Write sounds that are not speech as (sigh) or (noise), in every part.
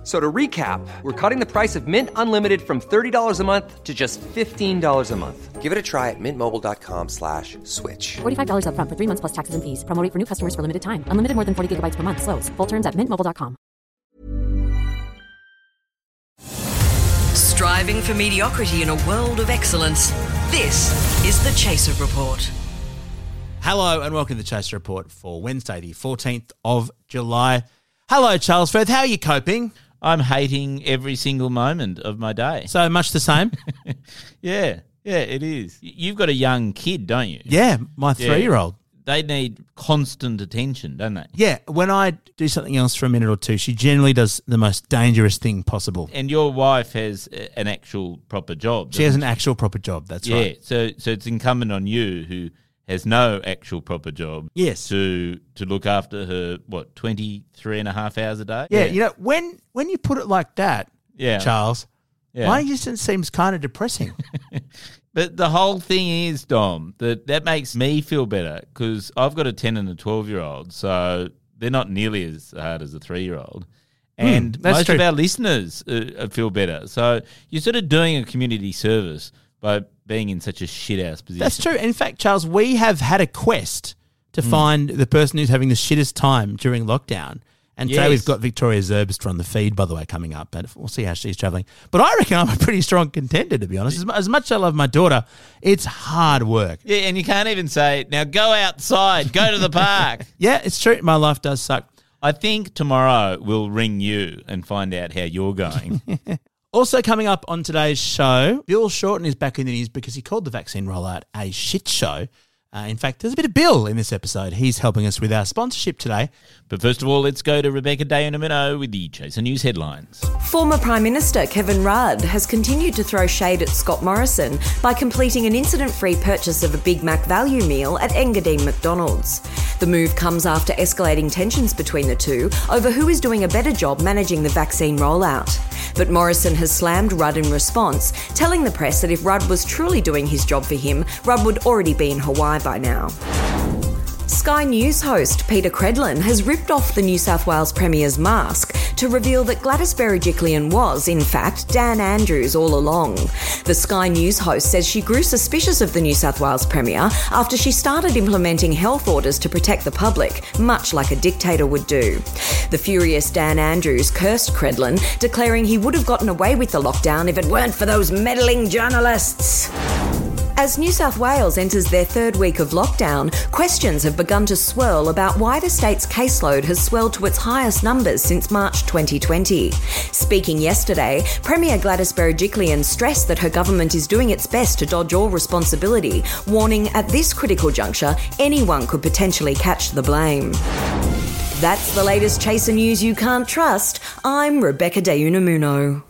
F- So to recap, we're cutting the price of Mint Unlimited from $30 a month to just $15 a month. Give it a try at mintmobile.com slash switch. $45 upfront for three months plus taxes and fees. Promo rate for new customers for limited time. Unlimited more than 40 gigabytes per month. Slows. Full terms at mintmobile.com. Striving for mediocrity in a world of excellence. This is the Chaser Report. Hello and welcome to the Chaser Report for Wednesday, the 14th of July. Hello, Charles Firth. How are you coping? I'm hating every single moment of my day. So much the same. (laughs) yeah, yeah, it is. You've got a young kid, don't you? yeah, my Yeah. three year old. They need constant attention, don't they? Yeah, when I do something else for a minute or two, she generally does the most dangerous thing possible. And your wife has a- an actual proper job. She has an actual proper job. That's yeah, right. so so it's incumbent on you who has no actual proper job. Yes. To to look after her what, 23 and a half hours a day? Yeah, you know, when when you put it like that, Yeah. Charles, Yeah. my existence seems kind of depressing. (laughs) But the whole thing is, Dom, that that makes me feel better because I've got a 10 and a 12 year old, so they're not nearly as hard as a three year old. And Hmm, that's most true. of our listeners uh, uh, feel better. So you're sort of doing a community service by being in such a shit ass position. That's true. In fact, Charles, we have had a quest to Hmm. find the person who's having the shittest time during lockdown. And today we've got Victoria Zerbst on the feed, by the way, coming up. And we'll see how she's traveling. But I reckon I'm a pretty strong contender, to be honest. As, as much as I love my daughter, it's hard work. Yeah, and you can't even say, now go outside, go to the (laughs) park. Yeah, it's true. My life does suck. I think tomorrow we'll ring you and find out how you're going. (laughs) Also, coming up on today's show, Bill Shorten is back in the news because he called the vaccine rollout a shit show. Uh, in fact, there's a bit of Bill in this episode. He's helping us with our sponsorship today. but first of all, let's go to Rebecca Day in a with the Chaser News headlines. Former Prime Minister Kevin Rudd has continued to throw shade at Scott Morrison by completing an incident free purchase of a Big Mac value meal at Engadine McDonald's. The move comes after escalating tensions between the two over who is doing a better job managing the vaccine rollout. But Morrison has slammed Rudd in response, telling the press that if Rudd was truly doing his job for him, Rudd would already be in Hawaii by now. Sky News host Peta Credlin has ripped off the New South Wales Premier's mask to reveal that Gladys Berejiklian was, in fact, Dan Andrews all along. The Sky News host says she grew suspicious of the New South Wales Premier after she started implementing health orders to protect the public, much like a dictator would do. The furious Dan Andrews cursed Credlin, declaring he would have gotten away with the lockdown if it weren't for those meddling journalists. As New South Wales enters their third week of lockdown, questions have begun to swirl about why the state's caseload has swelled to its highest numbers since March 2020. Speaking yesterday, Premier Gladys Berejiklian stressed that her government is doing its best to dodge all responsibility, warning at this critical juncture anyone could potentially catch the blame. That's the latest Chaser news you can't trust. I'm Rebecca De Unamuno.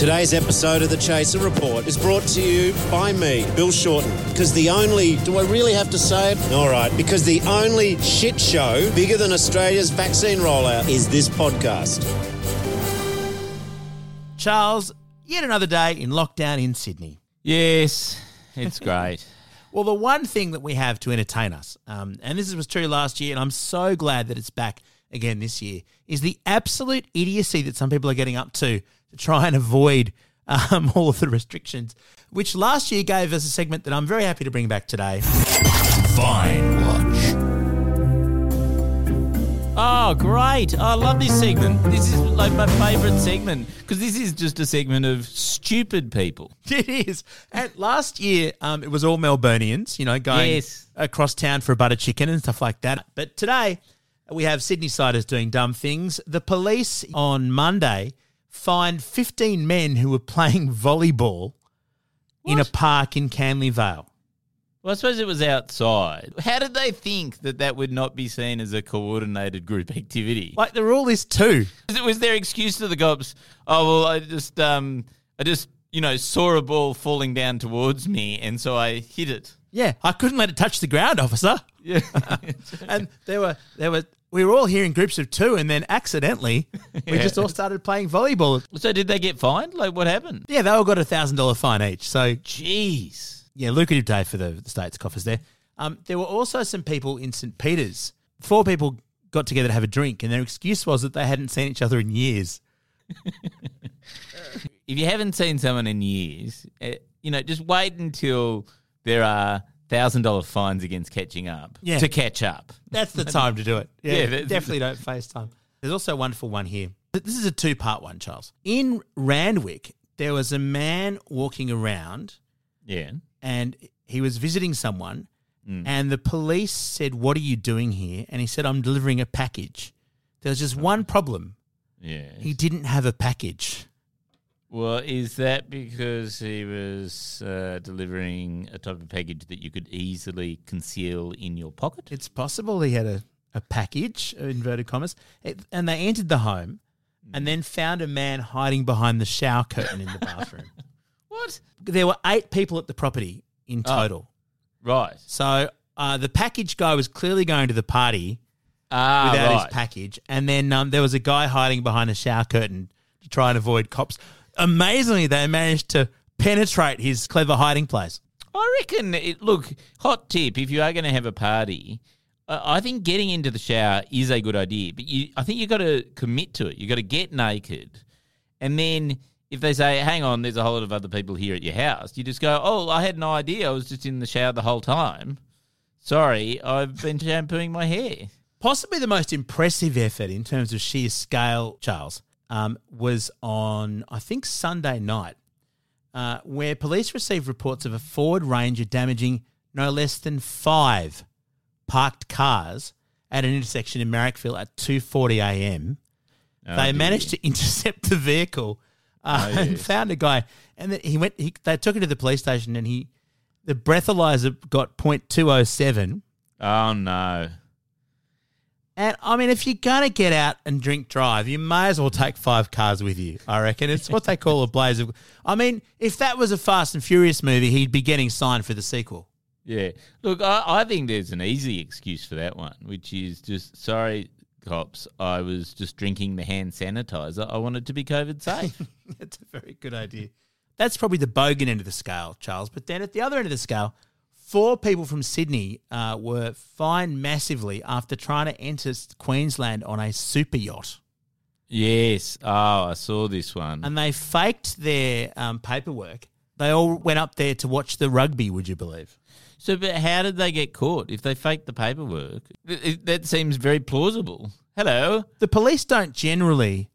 Today's episode of the Chaser Report is brought to you by me, Bill Shorten. Because the only, do I really have to say it? All right, because the only shit show bigger than Australia's vaccine rollout is this podcast. Charles, yet another day in lockdown in Sydney. Yes, it's (laughs) great. Well, the one thing that we have to entertain us, um, and this was true last year, and I'm so glad that it's back again this year, is the absolute idiocy that some people are getting up to to try and avoid um, (laughs) all of the restrictions, which last year gave us a segment that I'm very happy to bring back today. Fine Watch. Oh, great. I love this segment. This is like my favourite segment because this is just a segment of stupid people. (laughs) It is. And last year, um, it was all Melburnians, you know, going Yes. across town for a butter chicken and stuff like that. But today, we have Sydney siders doing dumb things. The police on Monday fined 15 men who were playing volleyball in a park in Canley Vale. Well, I suppose it was outside. How did they think that that would not be seen as a coordinated group activity? Like, the rule is two. It- was their excuse to the cops? Oh well, I just um, I just you know saw a ball falling down towards me, and so I hit it. Yeah, I couldn't let it touch the ground, officer. Yeah, (laughs) and there were there were we were all here in groups of two, and then accidentally (laughs) we just all started playing volleyball. so did they get fined? Like what happened? Yeah, they all got a thousand dollar fine each. So Jeez. yeah, lucrative day for the, the state's coffers there. Um, there were also some people in St Peter's. Four people got together to have a drink, and their excuse was that they hadn't seen each other in years. (laughs) If you haven't seen someone in years, eh, you know, just wait until there are thousand dollar fines against catching up Yeah. to catch up. That's the (laughs) time to do it. Yeah, Yeah, that's- definitely don't FaceTime. There's also a wonderful one here. This is a two part one, Charles. In Randwick, there was a man walking around Yeah. and he was visiting someone, mm. and the police said, What are you doing here? And he said, I'm delivering a package. There was just oh. one problem Yeah. he didn't have a package. Well, is that because he was uh, delivering a type of package that you could easily conceal in your pocket? It's possible he had a, a package, inverted commas, it, and they entered the home and then found a man hiding behind the shower curtain in the bathroom. (laughs) What? there were eight people at the property in Oh. total. Right. So uh, the package guy was clearly going to the party Ah, without right. his package, and then um, there was a guy hiding behind a shower curtain to try and avoid cops. Amazingly, they managed to penetrate his clever hiding place. I reckon. It, look, hot tip: if you are going to have a party, uh, I think getting into the shower is a good idea. But you, I think you've got to commit to it. You've got to get naked, and then if they say, "Hang on, there's a whole lot of other people here at your house," you just go, "Oh, I had no idea. I was just in the shower the whole time. Sorry, I've been shampooing my hair." Possibly the most impressive effort in terms of sheer scale, Charles, um, was on, I think, Sunday night, uh, where police received reports of a Ford Ranger damaging no less than five parked cars at an intersection in Marrickville at 2.40 a.m. Oh, they dear. managed to (laughs) intercept the vehicle uh, Oh, and yes. found a guy. And then he went. He, they took him to the police station, and he the breathalyzer got .207. Oh no. And I mean, if you're gonna get out and drink drive, you may as well take five cars with you. I reckon it's what they call a blaze of. I mean, if that was a Fast and Furious movie, he'd be getting signed for the sequel. Yeah. Look, I, I think there's an easy excuse for that one, which is just sorry, cops. I was just drinking the hand sanitizer. I wanted to be COVID safe. (laughs) That's a very good idea. That's probably the bogan end of the scale, Charles. But then at the other end of the scale, four people from Sydney uh, were fined massively after trying to enter Queensland on a super yacht. yes. Oh, I saw this one. And they faked their um, paperwork. They all went up there to watch the rugby, would you believe? so, but how did they get caught if they faked the paperwork? Th- it- that seems very plausible. Hello. The police don't generally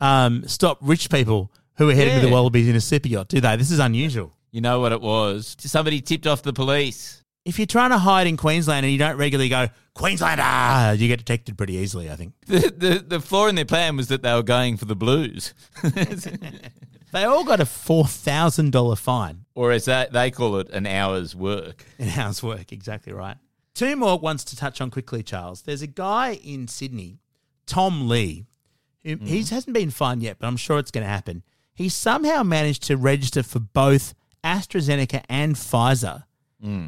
um, stop rich people who are heading to the Yeah. Wallabies in a super yacht, do they? This is unusual. You know what it was? Somebody tipped off the police. If you're trying to hide in Queensland and you don't regularly go, Queenslander, ah. you get detected pretty easily, I think. The, the, the flaw in their plan was that they were going for the blues. (laughs) They all got a $4,000 fine. or as they, they call it, an hour's work. An hour's work. Exactly right. Two more ones to touch on quickly, Charles. There's a guy in Sydney, Tom Lee, who he mm. hasn't been fined yet, but I'm sure it's going to happen. He somehow managed to register for both AstraZeneca and Pfizer.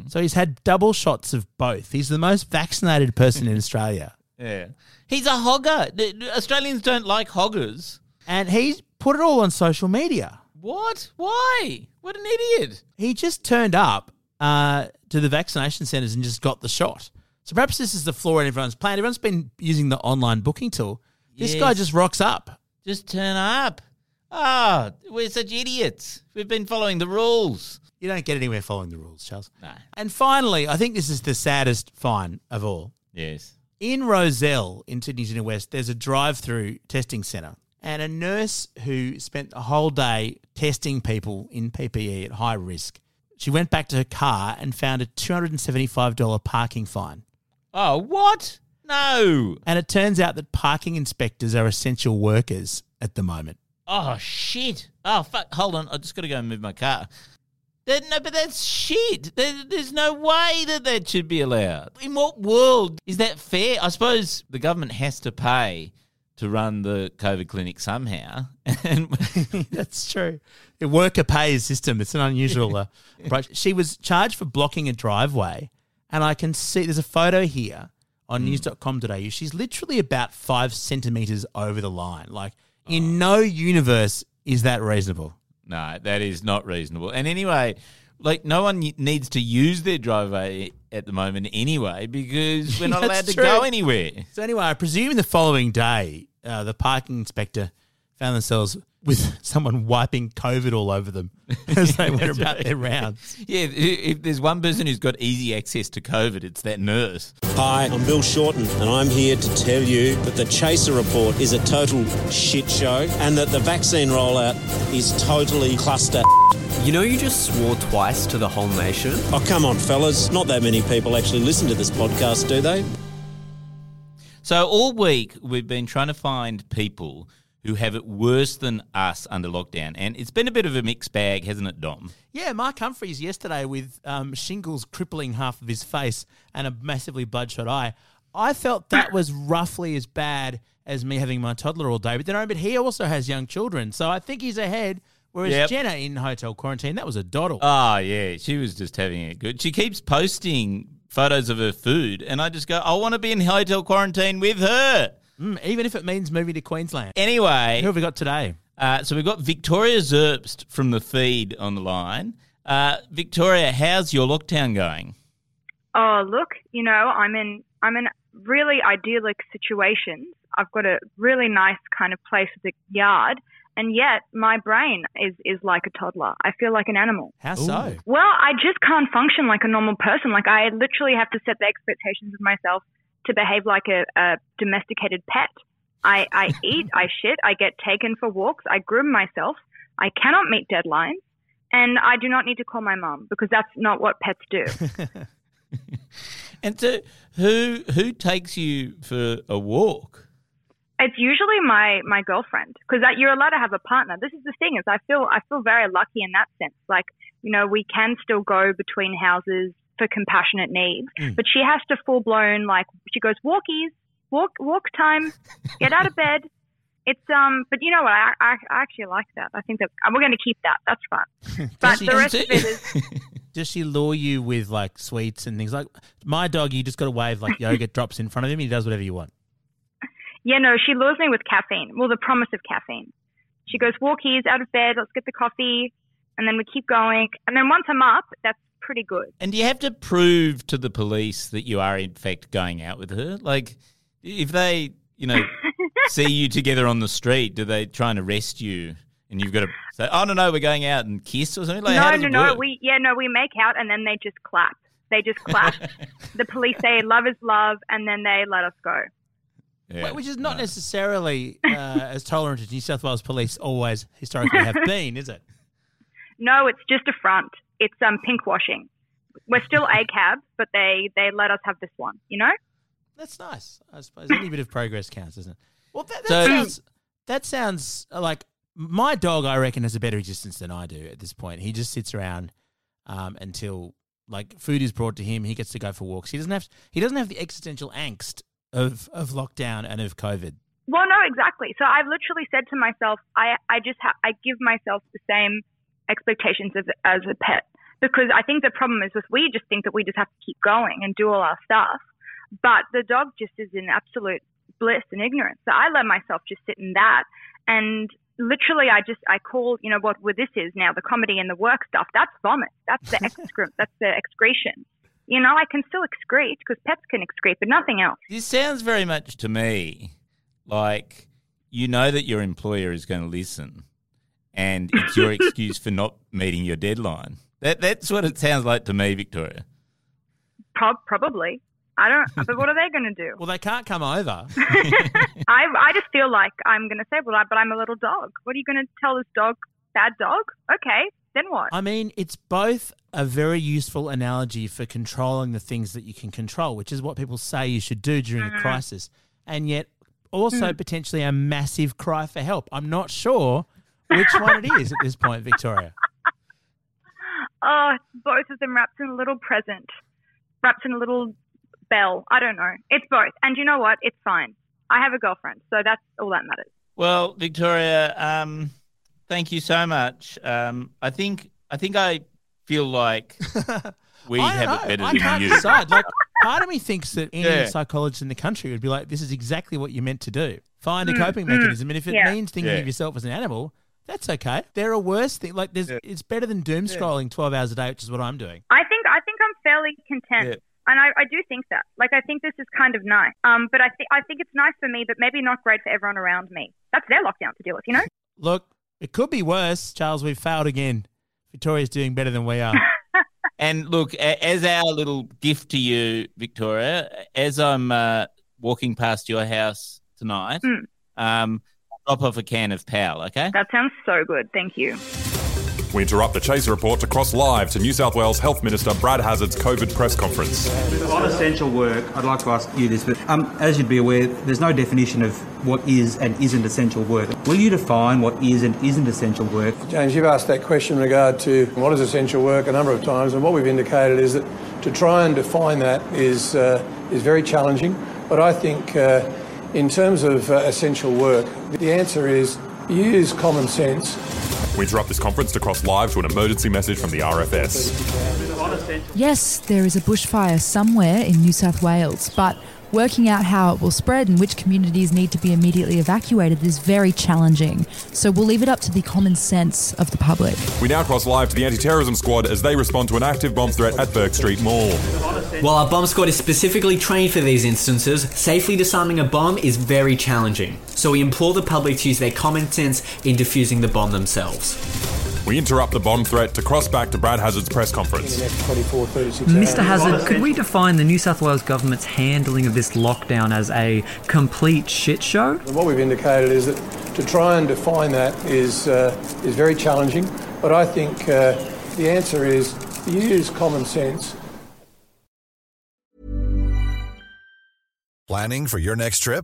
So he's had double shots of both. He's the most vaccinated person in (laughs) Australia. Yeah. He's a hogger. The- the Australians don't like hoggers. And he's put it all on social media. What? Why? What an idiot. He just turned up uh, to the vaccination centres and just got the shot. So perhaps this is the flaw in everyone's plan. Everyone's been using the online booking tool. This guy just rocks up. Just turn up. Ah, we're such idiots. We've been following the rules. You don't get anywhere following the rules, Charles. No. And finally, I think this is the saddest fine of all. Yes. In Rozelle, in Sydney's inner west, there's a drive-through testing centre, and a nurse who spent the whole day testing people in PPE at high risk. She went back to her car and found a $275 parking fine. Oh, what? No. And it turns out that parking inspectors are essential workers at the moment. Oh shit! Oh fuck! Hold on, I just got to go and move my car. That, no, but that's shit. There, there's no way that that should be allowed. In what world is that fair? I suppose the government has to pay to run the COVID clinic somehow, (laughs) and (laughs) That's true. A worker pays system. It's an unusual uh, (laughs) approach. She was charged for blocking a driveway, and I can see there's a photo here on news.com.au. She's literally about five centimeters over the line. Like, in no universe is that reasonable. no, that is not reasonable. And anyway, like no one needs to use their driveway at the moment anyway because (laughs) we're not allowed to true. go anywhere. So, anyway, I presume the following day, uh, the parking inspector found themselves with someone wiping COVID all over them (laughs) as they (laughs) went about their rounds. (laughs) Yeah, if there's one person who's got easy access to COVID, it's that nurse. Hi, I'm Bill Shorten, and I'm here to tell you that the Chaser Report is a total shit show and that the vaccine rollout is totally cluster. You know, you just swore twice to the whole nation. Oh, come on, fellas. Not that many people actually listen to this podcast, do they? So all week we've been trying to find people who have it worse than us under lockdown, and it's been a bit of a mixed bag, hasn't it, Dom? Yeah, Mark Humphreys yesterday with um, shingles crippling half of his face and a massively bloodshot eye. I felt that was roughly as bad as me having my toddler all day. But then, but he also has young children, so I think he's ahead. Whereas Yep. Jenna in hotel quarantine, that was a doddle. Oh yeah, she was just having it good. She keeps posting photos of her food, and I just go, I want to be in hotel quarantine with her. Mm, even if it means moving to Queensland. Anyway, Who have we got today? Uh, so we've got Victoria Zerbst from the feed on the line. Uh, Victoria, how's your lockdown going? oh look you know i'm in i'm in really idyllic situations i've got a really nice kind of place with a yard and yet my brain is is like a toddler i feel like an animal How so? well i just can't function like a normal person like i literally have to set the expectations of myself to behave like a, a domesticated pet i i (laughs) eat i shit i get taken for walks i groom myself i cannot meet deadlines and i do not need to call my mom because that's not what pets do (laughs) And so, who who takes you for a walk? It's usually my my girlfriend because you're allowed to have a partner. This is the thing is I feel I feel very lucky in that sense. Like you know we can still go between houses for compassionate needs, but she has to full blown like she goes walkies, walk walk time, get out of bed. It's um, but you know what? I, I, I actually like that. I think that we're going to keep that. That's fun. (laughs) But the rest of it is (laughs) Does she lure you with like sweets and things like my dog? You just got to wave like yogurt (laughs) drops in front of him. He does whatever you want. Yeah, no, she lures me with caffeine. Well, the promise of caffeine. She goes, walkies, out of bed, let's get the coffee. And then we keep going. And then once I'm up, that's pretty good. And do you have to prove to the police that you are in fact going out with her? Like, if they, you know, (laughs) see you together on the street, do they try and arrest you? And you've got to say, "Oh no, no, we're going out and kiss or something." Like, how no, does no, it no. work? We, yeah, no, we make out and then they just clap. They just clap. (laughs) the police say love is love and then they let us go. Yeah, Which is not no. necessarily uh, (laughs) as tolerant as New South Wales police always historically have been, is it? No, it's just a front. It's um pink washing. We're still (laughs) a cab, but they, they let us have this one, you know? That's nice. I suppose any bit of progress counts, doesn't it? Well, that, that So- sounds that sounds uh, like my dog. I reckon has a better existence than I do at this point. He just sits around um, until like food is brought to him. He gets to go for walks. He doesn't have he doesn't have the existential angst of of lockdown and of COVID. Well, no, exactly. So I've literally said to myself, I, I just ha- I give myself the same expectations as, as a pet because I think the problem is with we just think that we just have to keep going and do all our stuff, but the dog just is in absolute bliss and ignorance. So I let myself just sit in that and literally I just I call you know what what this is now the comedy and the work stuff that's vomit that's the (laughs) excrement that's the excretion. You know I can still excrete because pets can excrete but nothing else. This sounds very much to me like you know that your employer is going to listen, and it's your (laughs) excuse for not meeting your deadline. That that's what it sounds like to me, Victoria. Prob- probably. I don't. (laughs) But what are they going to do? Well, they can't come over. (laughs) I I just feel like I'm going to say, well, I, but I'm a little dog. What are you going to tell this dog? Bad dog? Okay, then what? I mean, it's both a very useful analogy for controlling the things that you can control, which is what people say you should do during a mm-hmm. crisis, and yet also mm. potentially a massive cry for help. I'm not sure which one it is at this point, Victoria. (laughs) Oh, both of them wrapped in a little present, wrapped in a little bell. I don't know. It's both. And you know what? It's fine. I have a girlfriend, so that's all that matters. Well, Victoria, um, thank you so much. Um, I think I think I feel like (laughs) we I don't have it know. better I than can't you. decide. Like, part of me thinks that (laughs) any Yeah. psychologist in the country would be like, "This is exactly what you're meant to do. Find a Mm, coping mm, mechanism, and if it yeah. means thinking Yeah. of yourself as an animal, that's okay. There are worse things. Like, there's, it's better than doom scrolling 12 hours a day, which is what I'm doing. I think I think I'm fairly content. Yeah. And I, I do think that. Like I think this is kind of nice. Um, but I think I think it's nice for me, but maybe not great for everyone around me. That's their lockdown to deal with, you know? Look, it could be worse, Charles. We've failed again. Victoria's doing better than we are. (laughs) And look, as our little gift to you, Victoria, as I'm uh, walking past your house tonight, Mm. um, drop off a can of Pal, okay? That sounds so good. Thank you. We interrupt the Chaser report to cross live to New South Wales Health Minister Brad Hazzard's COVID press conference. On essential work, I'd like to ask you this, but um, as you'd be aware, there's no definition of what is and isn't essential work. Will you define what is and isn't essential work? James, you've asked that question in regard to what is essential work a number of times, and what we've indicated is that to try and define that is uh, is very challenging. But I think, uh, in terms of uh, essential work, the answer is use common sense. We interrupt this conference to cross live to an emergency message from the RFS. Yes, there is a bushfire somewhere in New South Wales, but working out how it will spread and which communities need to be immediately evacuated is very challenging. So we'll leave it up to the common sense of the public. We now cross live to the anti-terrorism squad as they respond to an active bomb threat at Bourke Street Mall. While our bomb squad is specifically trained for these instances, safely disarming a bomb is very challenging. So we implore the public to use their common sense in defusing the bomb themselves. We interrupt the bomb threat to cross back to Brad Hazzard's press conference. Mr. Hazard, could we define the New South Wales government's handling of this lockdown as a complete shit show? What we've indicated is that to try and define that is uh, is very challenging. But I think uh, the answer is use common sense. Planning for your next trip?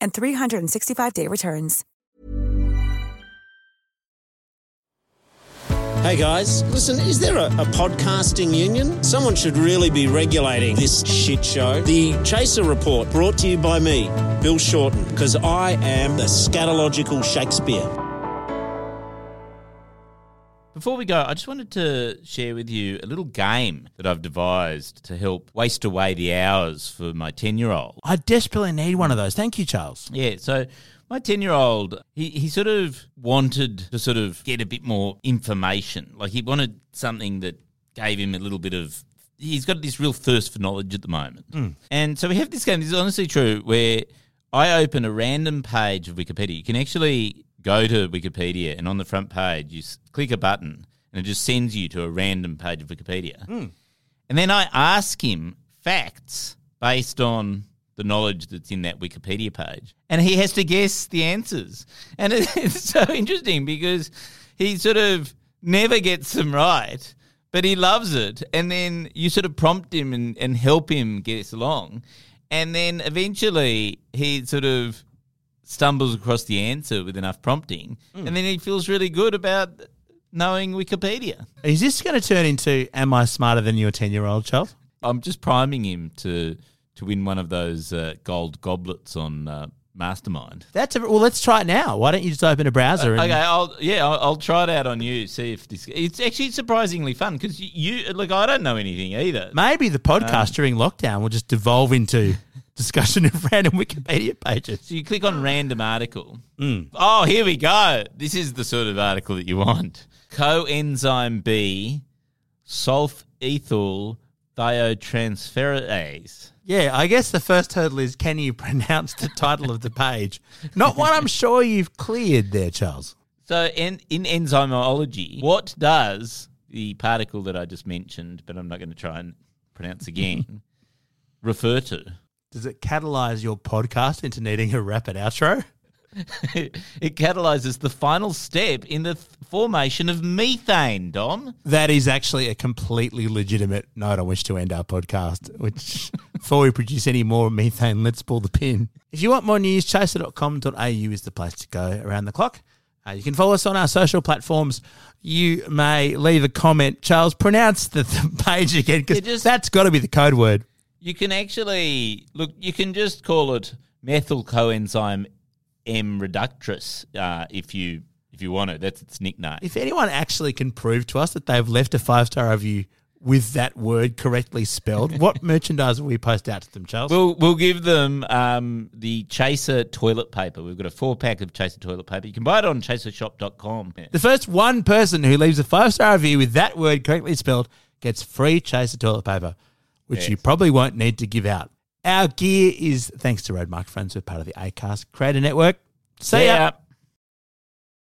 and 365-day returns. Hey guys, listen, is there a, a podcasting union? Someone should really be regulating this shit show. The Chaser Report, brought to you by me, Bill Shorten, because I am the scatological Shakespeare. Before we go, I just wanted to share with you a little game that I've devised to help waste away the hours for my 10 year old. I desperately need one of those. Thank you, Charles. Yeah, so my 10 year old, he, he sort of wanted to sort of get a bit more information. Like he wanted something that gave him a little bit of. He's got this real thirst for knowledge at the moment. Mm. And so we have this game, this is honestly true, where I open a random page of Wikipedia. You can actually go to Wikipedia and on the front page, you s- click a button and it just sends you to a random page of Wikipedia. Mm. And then I ask him facts based on the knowledge that's in that Wikipedia page. And he has to guess the answers. And it- (laughs) it's so interesting because he sort of never gets them right, but he loves it. And then you sort of prompt him and, and help him get us along. And then eventually he sort of stumbles across the answer with enough prompting, Mm. and then he feels really good about knowing Wikipedia. Is this going to turn into Am I Smarter Than Your 10 year old, child"? I'm just priming him to to win one of those uh, gold goblets on uh, Mastermind. That's a, well. Let's try it now. Why don't you just open a browser? and, Okay, I'll yeah, I'll, I'll try it out on you. See if this. It's actually surprisingly fun because you, you look. I don't know anything either. Maybe the podcast Um, during lockdown will just devolve into discussion of (laughs) random Wikipedia pages. So you click on random article. Mm. Oh, here we go. This is the sort of article that you want. Coenzyme B, sulfethyl thiotransferase. Yeah, I guess the first hurdle is can you (laughs) pronounce the title of the page? Not one I'm sure you've cleared there, Charles. So in, in enzymology, what does the particle that I just mentioned, but I'm not going to try and pronounce again, (laughs) refer to? Does it catalyze your podcast into needing a rapid outro? (laughs) it catalyzes the final step in the th- formation of methane, Dom. That is actually a completely legitimate note on which to end our podcast, which (laughs) before we produce any more methane, let's pull the pin. If you want more news, chaser.com.au is the place to go around the clock. Uh, you can follow us on our social platforms. You may leave a comment. Charles, pronounce the, the page again because that's got to be the code word. You can actually look. You can just call it methyl coenzyme M reductase uh, if you if you want it. That's its nickname. If anyone actually can prove to us that they've left a five star review with that word correctly spelled, (laughs) what merchandise will we post out to them, Charles? We'll we'll give them um, the Chaser toilet paper. We've got a four pack of Chaser toilet paper. You can buy it on chasershop.com. (laughs) The first one person who leaves a five star review with that word correctly spelled gets free Chaser toilet paper, which Yes. you probably won't need to give out. Our gear is thanks to Rode Microphones. We're part of the ACAST Creator Network. See See ya. ya.